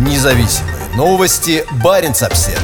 Независимые новости. Барин обсерва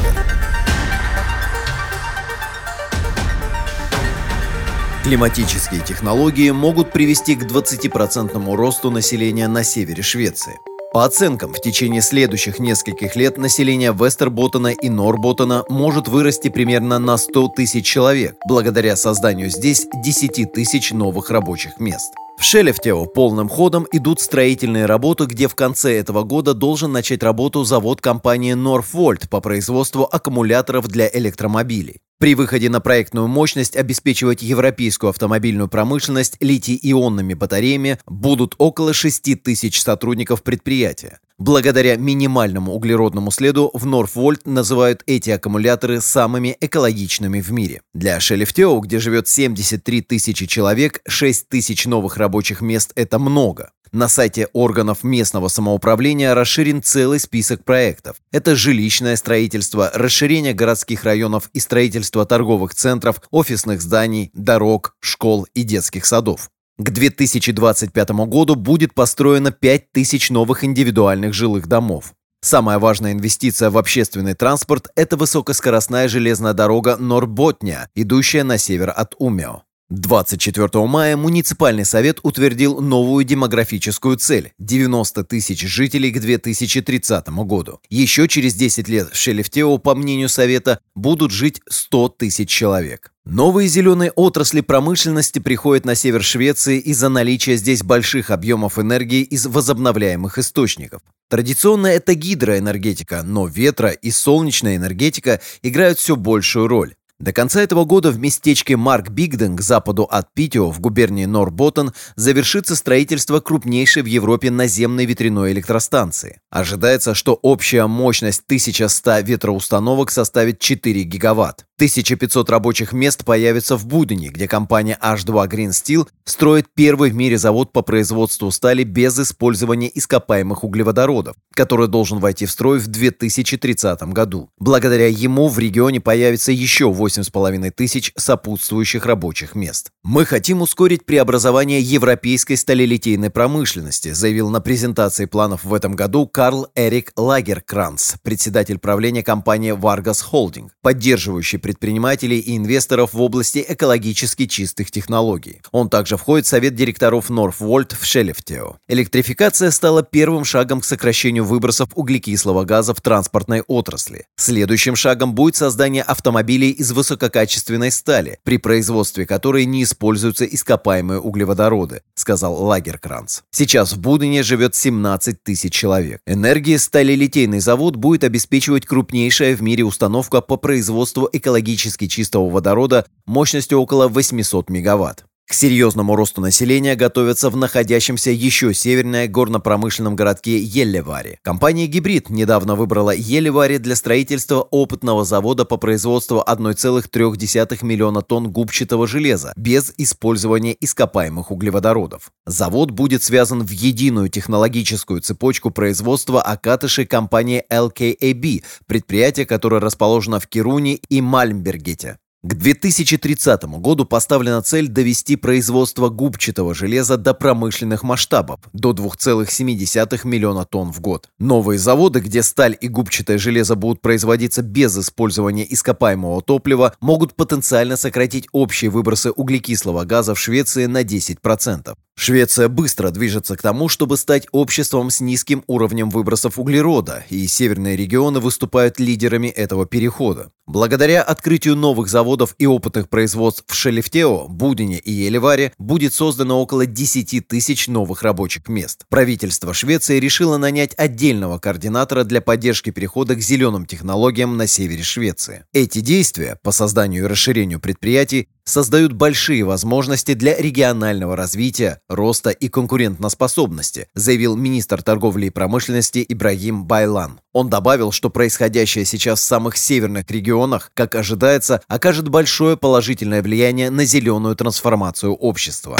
Климатические технологии могут привести к 20% росту населения на севере Швеции. По оценкам, в течение следующих нескольких лет население Вестерботтена и Норботтена может вырасти примерно на 100 тысяч человек, благодаря созданию здесь 10 тысяч новых рабочих мест. В Шелефтео полным ходом идут строительные работы, где в конце этого года должен начать работу завод компании Northvolt по производству аккумуляторов для электромобилей. При выходе на проектную мощность обеспечивать европейскую автомобильную промышленность литий-ионными батареями будут около 6 тысяч сотрудников предприятия. Благодаря минимальному углеродному следу в Норфвольт называют эти аккумуляторы самыми экологичными в мире. Для Шелефтео, где живет 73 тысячи человек, 6 тысяч новых рабочих мест – это много. На сайте органов местного самоуправления расширен целый список проектов. Это жилищное строительство, расширение городских районов и строительство торговых центров, офисных зданий, дорог, школ и детских садов. К 2025 году будет построено 5000 новых индивидуальных жилых домов. Самая важная инвестиция в общественный транспорт – это высокоскоростная железная дорога Норботня, идущая на север от Умео. 24 мая муниципальный совет утвердил новую демографическую цель – 90 тысяч жителей к 2030 году. Еще через 10 лет в Шелефтео, по мнению совета, будут жить 100 тысяч человек. Новые зеленые отрасли промышленности приходят на север Швеции из-за наличия здесь больших объемов энергии из возобновляемых источников. Традиционно это гидроэнергетика, но ветро и солнечная энергетика играют все большую роль. До конца этого года в местечке Марк Бигден к западу от Питио в губернии Норботтен завершится строительство крупнейшей в Европе наземной ветряной электростанции. Ожидается, что общая мощность 1100 ветроустановок составит 4 гигаватт. 1500 рабочих мест появится в Будене, где компания H2 Green Steel строит первый в мире завод по производству стали без использования ископаемых углеводородов, который должен войти в строй в 2030 году. Благодаря ему в регионе появится еще 8,5 тысяч сопутствующих рабочих мест. «Мы хотим ускорить преобразование европейской сталелитейной промышленности», заявил на презентации планов в этом году Карл Эрик Лагеркранц, председатель правления компании Vargas Holding, поддерживающий предпринимателей и инвесторов в области экологически чистых технологий. Он также входит в совет директоров Northvolt в Шелефтео. Электрификация стала первым шагом к сокращению выбросов углекислого газа в транспортной отрасли. Следующим шагом будет создание автомобилей из высококачественной стали, при производстве которой не используются ископаемые углеводороды, сказал Лагеркранц. Сейчас в Будене живет 17 тысяч человек. Энергия сталелитейный завод будет обеспечивать крупнейшая в мире установка по производству экологически чистого водорода мощностью около 800 мегаватт. К серьезному росту населения готовятся в находящемся еще севернее горно-промышленном городке Еллеваре. Компания «Гибрид» недавно выбрала Еллеваре для строительства опытного завода по производству 1,3 миллиона тонн губчатого железа без использования ископаемых углеводородов. Завод будет связан в единую технологическую цепочку производства окатышей компании LKAB, предприятие, которое расположено в Кируне и Мальмбергете. К 2030 году поставлена цель довести производство губчатого железа до промышленных масштабов, до 2,7 миллиона тонн в год. Новые заводы, где сталь и губчатое железо будут производиться без использования ископаемого топлива, могут потенциально сократить общие выбросы углекислого газа в Швеции на 10%. Швеция быстро движется к тому, чтобы стать обществом с низким уровнем выбросов углерода, и северные регионы выступают лидерами этого перехода. Благодаря открытию новых заводов и опытных производств в Шелефтео, Будине и Елеваре будет создано около 10 тысяч новых рабочих мест. Правительство Швеции решило нанять отдельного координатора для поддержки перехода к зеленым технологиям на севере Швеции. Эти действия по созданию и расширению предприятий создают большие возможности для регионального развития, роста и конкурентоспособности, заявил министр торговли и промышленности Ибрагим Байлан. Он добавил, что происходящее сейчас в самых северных регионах, как ожидается, окажет большое положительное влияние на зеленую трансформацию общества.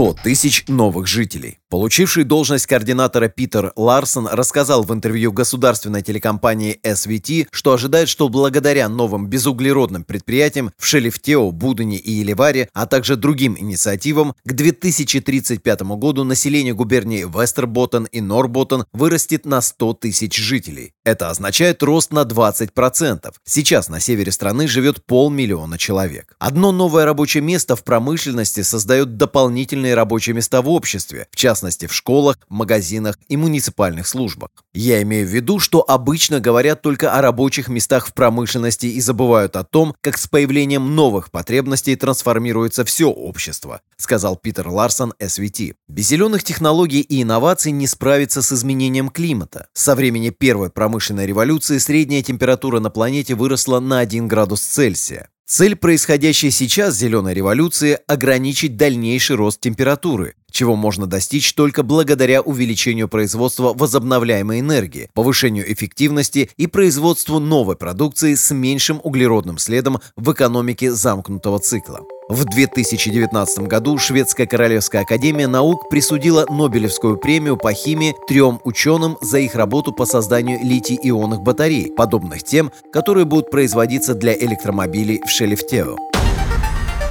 100 тысяч новых жителей. Получивший должность координатора Питер Ларсон рассказал в интервью государственной телекомпании SVT, что ожидает, что благодаря новым безуглеродным предприятиям в Шелефтео, Будане и Еливаре, а также другим инициативам, к 2035 году население губернии Вестерботтен и Норботтен вырастет на 100 тысяч жителей. Это означает рост на 20%. Сейчас на севере страны живет полмиллиона человек. Одно новое рабочее место в промышленности создает дополнительные рабочие места в обществе, в частности в школах, магазинах и муниципальных службах. Я имею в виду, что обычно говорят только о рабочих местах в промышленности и забывают о том, как с появлением новых потребностей трансформируется все общество, сказал Питер Ларсон SVT. Без зеленых технологий и инноваций не справиться с изменением климата. Со времени первой промышленной революции средняя температура на планете выросла на 1 градус Цельсия. Цель происходящей сейчас зеленой революции – ограничить дальнейший рост температуры, чего можно достичь только благодаря увеличению производства возобновляемой энергии, повышению эффективности и производству новой продукции с меньшим углеродным следом в экономике замкнутого цикла. В 2019 году Шведская Королевская Академия Наук присудила Нобелевскую премию по химии трем ученым за их работу по созданию литий-ионных батарей, подобных тем, которые будут производиться для электромобилей в Шелефтео.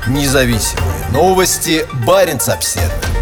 Независимые новости. Барин обседный.